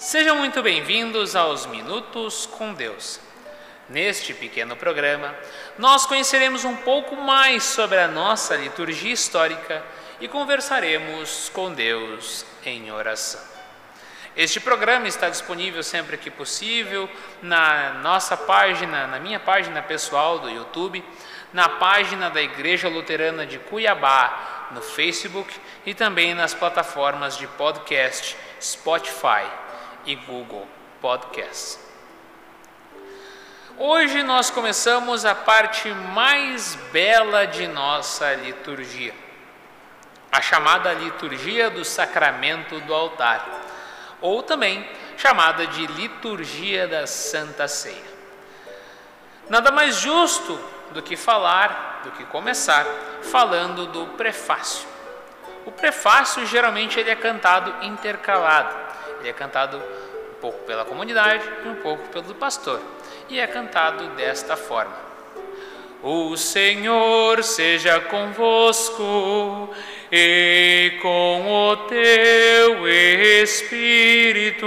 Sejam muito bem-vindos aos Minutos com Deus. Neste pequeno programa, nós conheceremos um pouco mais sobre a nossa liturgia histórica e conversaremos com Deus em oração. Este programa está disponível sempre que possível na nossa página, na minha página pessoal do YouTube, na página da Igreja Luterana de Cuiabá, no Facebook e também nas plataformas de podcast Spotify e Google Podcasts. Hoje nós começamos a parte mais bela de nossa liturgia, a chamada liturgia do sacramento do altar ou também chamada de liturgia da Santa Ceia. Nada mais justo do que falar, do que começar falando do prefácio. O prefácio geralmente ele é cantado intercalado. Ele é cantado um pouco pela comunidade e um pouco pelo pastor. E é cantado desta forma: o Senhor seja convosco e com o teu espírito.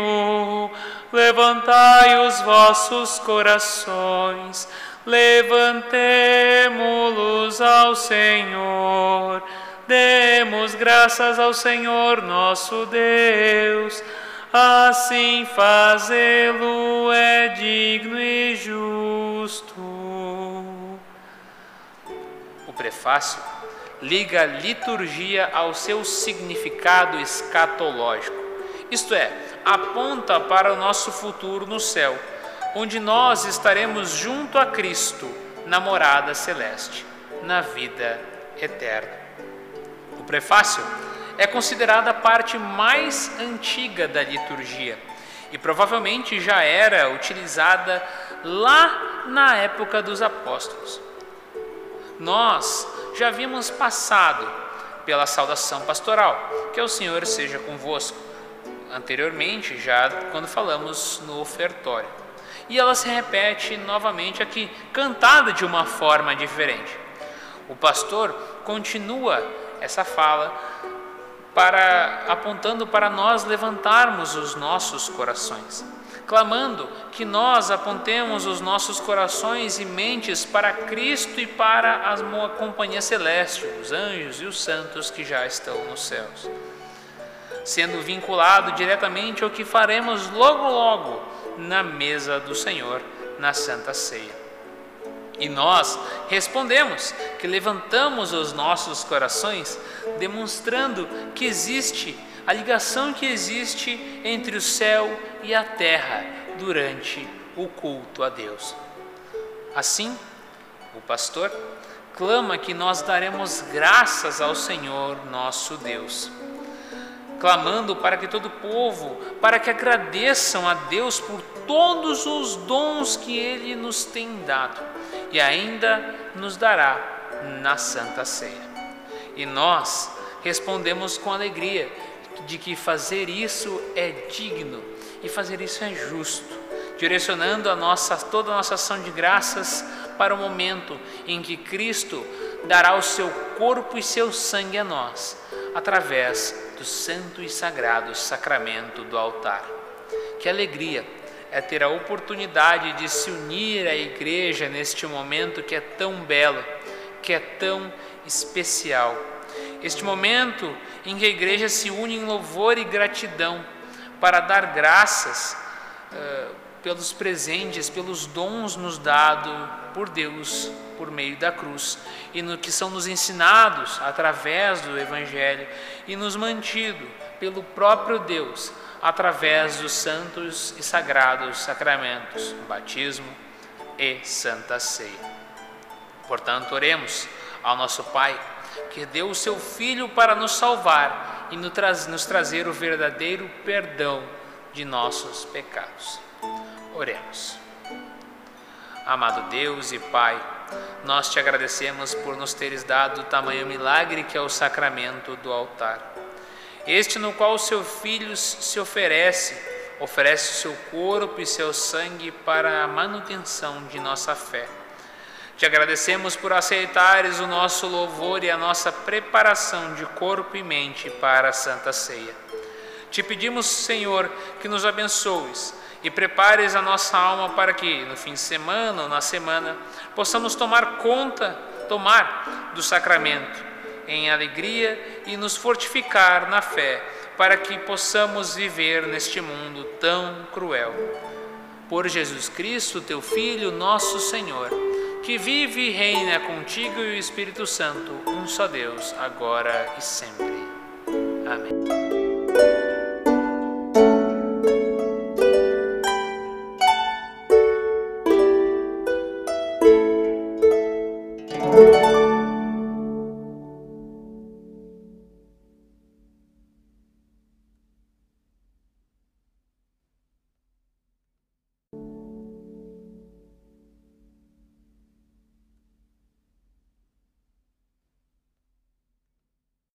Levantai os vossos corações, levantemo-los ao Senhor. Demos graças ao Senhor nosso Deus, assim fazê-lo é digno e justo. O prefácio liga a liturgia ao seu significado escatológico, isto é, aponta para o nosso futuro no céu, onde nós estaremos junto a Cristo na morada celeste, na vida eterna. O prefácio é considerada a parte mais antiga da liturgia e provavelmente já era utilizada lá na época dos apóstolos nós já havíamos passado pela saudação pastoral, que é o Senhor seja convosco, anteriormente, já quando falamos no ofertório. E ela se repete novamente aqui, cantada de uma forma diferente. O pastor continua essa fala para apontando para nós levantarmos os nossos corações clamando que nós apontemos os nossos corações e mentes para Cristo e para a companhia celeste, os anjos e os santos que já estão nos céus. Sendo vinculado diretamente ao que faremos logo logo na mesa do Senhor, na Santa Ceia. E nós respondemos que levantamos os nossos corações, demonstrando que existe a ligação que existe entre o céu e a terra durante o culto a Deus. Assim, o pastor clama que nós daremos graças ao Senhor nosso Deus, clamando para que todo o povo, para que agradeçam a Deus por todos os dons que Ele nos tem dado e ainda nos dará na Santa Ceia. E nós respondemos com alegria de que fazer isso é digno e fazer isso é justo, direcionando a nossa toda a nossa ação de graças para o momento em que Cristo dará o seu corpo e seu sangue a nós, através do santo e sagrado sacramento do altar. Que alegria é ter a oportunidade de se unir à igreja neste momento que é tão belo, que é tão especial. Este momento em que a igreja se une em louvor e gratidão para dar graças uh, pelos presentes, pelos dons nos dados por Deus por meio da cruz e no que são nos ensinados através do Evangelho e nos mantido pelo próprio Deus através dos santos e sagrados sacramentos, batismo e santa ceia. Portanto, oremos ao nosso Pai que deu o seu Filho para nos salvar e nos trazer o verdadeiro perdão de nossos pecados. Oremos. Amado Deus e Pai, nós te agradecemos por nos teres dado o tamanho milagre que é o sacramento do altar. Este no qual seu Filho se oferece, oferece o seu corpo e seu sangue para a manutenção de nossa fé te agradecemos por aceitares o nosso louvor e a nossa preparação de corpo e mente para a Santa Ceia. Te pedimos, Senhor, que nos abençoes e prepares a nossa alma para que, no fim de semana ou na semana, possamos tomar conta, tomar do sacramento em alegria e nos fortificar na fé, para que possamos viver neste mundo tão cruel. Por Jesus Cristo, teu Filho, nosso Senhor, que vive e reina contigo e o Espírito Santo, um só Deus, agora e sempre. Amém.